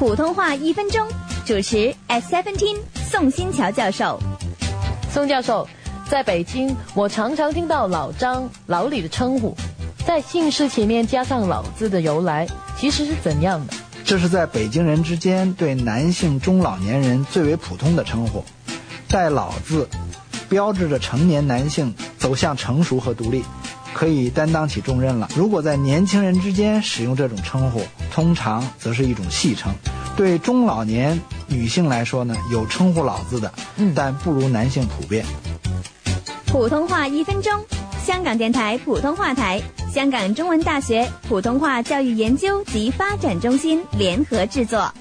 普通话一分钟，主持 S Seventeen 宋新桥教授。宋教授，在北京，我常常听到老张、老李的称呼，在姓氏前面加上“老”字的由来，其实是怎样的？这是在北京人之间对男性中老年人最为普通的称呼，带“老”字，标志着成年男性走向成熟和独立，可以担当起重任了。如果在年轻人之间使用这种称呼，通常则是一种戏称。对中老年女性来说呢，有称呼“老”字的，但不如男性普遍。普通话一分钟，香港电台普通话台、香港中文大学普通话教育研究及发展中心联合制作。